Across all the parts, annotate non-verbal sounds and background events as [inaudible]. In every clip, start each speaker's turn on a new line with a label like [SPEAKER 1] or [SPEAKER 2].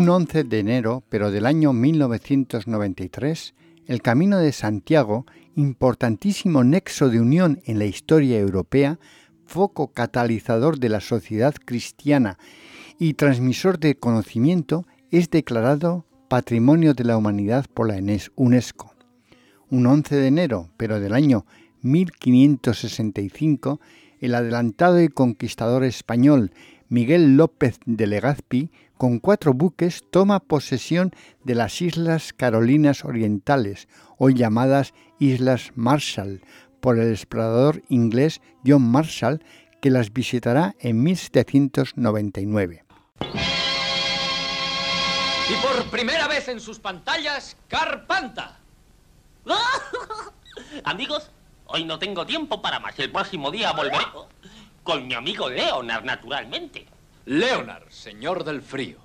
[SPEAKER 1] Un 11 de enero, pero del año 1993, el Camino de Santiago, importantísimo nexo de unión en la historia europea, foco catalizador de la sociedad cristiana y transmisor de conocimiento, es declarado Patrimonio de la Humanidad por la UNESCO. Un 11 de enero, pero del año 1565, el adelantado y conquistador español Miguel López de Legazpi con cuatro buques toma posesión de las Islas Carolinas Orientales, hoy llamadas Islas Marshall, por el explorador inglés John Marshall, que las visitará en 1799.
[SPEAKER 2] Y por primera vez en sus pantallas, Carpanta. [laughs]
[SPEAKER 3] Amigos, hoy no tengo tiempo para más. El próximo día volveré con mi amigo Leonard, naturalmente.
[SPEAKER 2] Leonard, señor del frío.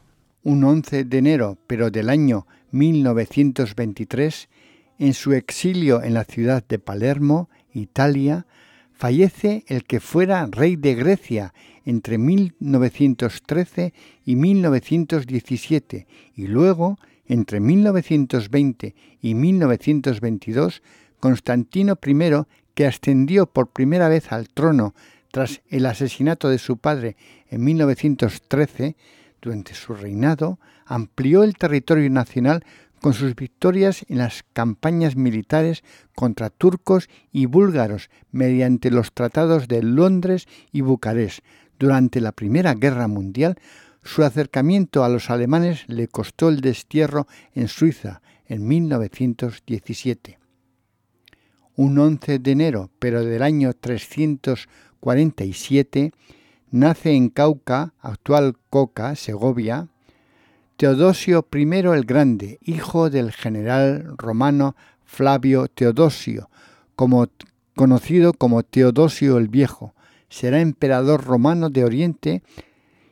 [SPEAKER 1] Un 11 de enero, pero del año 1923, en su exilio en la ciudad de Palermo, Italia, fallece el que fuera rey de Grecia entre 1913 y 1917 y luego, entre 1920 y 1922, Constantino I, que ascendió por primera vez al trono tras el asesinato de su padre en 1913, durante su reinado, amplió el territorio nacional con sus victorias en las campañas militares contra turcos y búlgaros mediante los tratados de Londres y Bucarest. Durante la Primera Guerra Mundial, su acercamiento a los alemanes le costó el destierro en Suiza en 1917. Un 11 de enero, pero del año 300 47, nace en Cauca, actual Coca, Segovia, Teodosio I el Grande, hijo del general romano Flavio Teodosio, como, conocido como Teodosio el Viejo. Será emperador romano de Oriente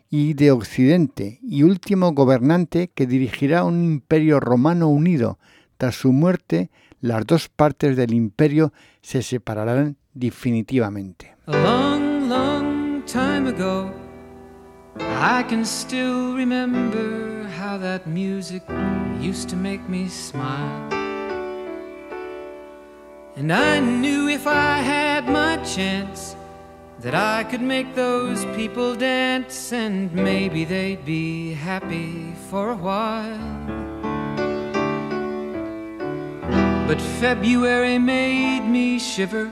[SPEAKER 1] y de Occidente y último gobernante que dirigirá un imperio romano unido. Tras su muerte, las dos partes del imperio se separarán definitivamente.
[SPEAKER 4] A long, long time ago, I can still remember how that music used to make me smile. And I knew if I had my chance that I could make those people dance and maybe they'd be happy for a while. But February made me shiver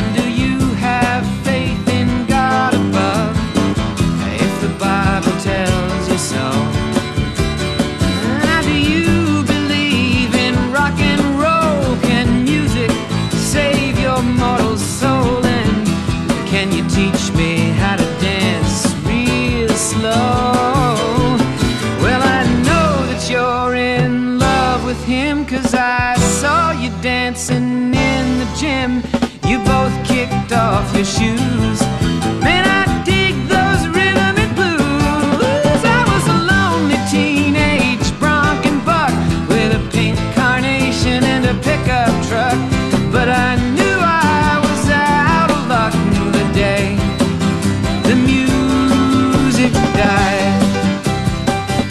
[SPEAKER 4] Shoes. Man, I dig those rhythm and blues. I was a lonely teenage bronc and buck with a pink carnation and a pickup truck. But I knew I was out of luck the day the music died.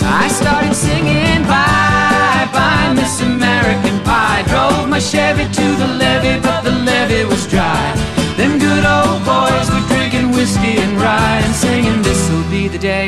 [SPEAKER 4] I started singing bye bye Miss American Pie. Drove my Chevy to the levee, but the levee was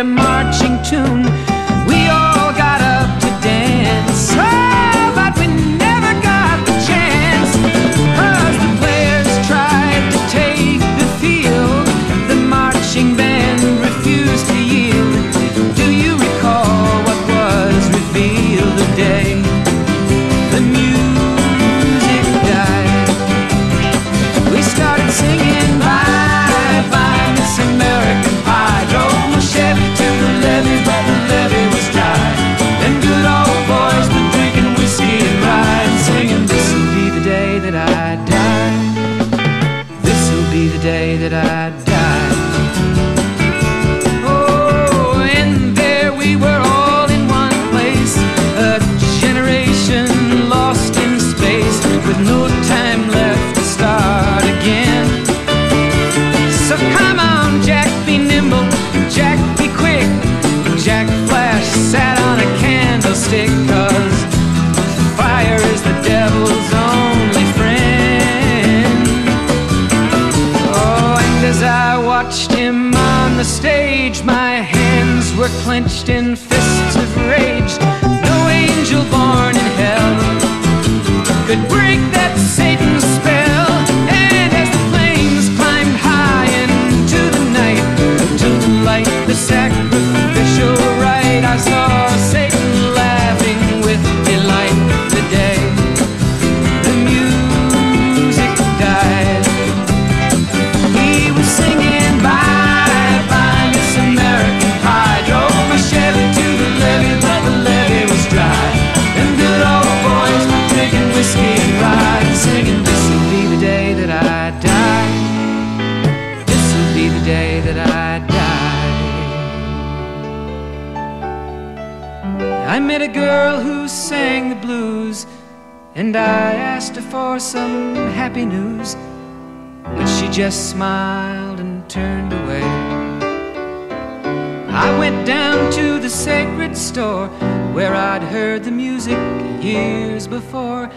[SPEAKER 4] a marching tune. The stage, my hands were clenched in fists of rage. No angel born in hell could break that Satan spell. I met a girl who sang the blues, and I asked her for some happy news. But she just smiled and turned away. I went down to the sacred store where I'd heard the music years before.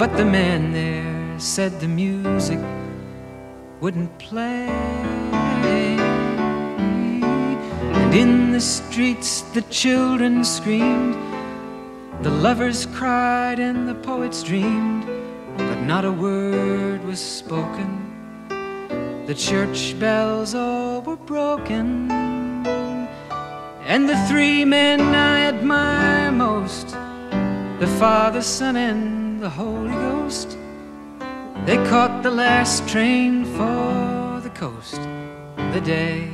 [SPEAKER 4] But the man there said the music wouldn't play. In the streets the children screamed, the lovers cried, and the poets dreamed, but not a word was spoken. The church bells all were broken. And the three men I admire most, the Father, Son, and the Holy Ghost, they caught the last train for the coast the day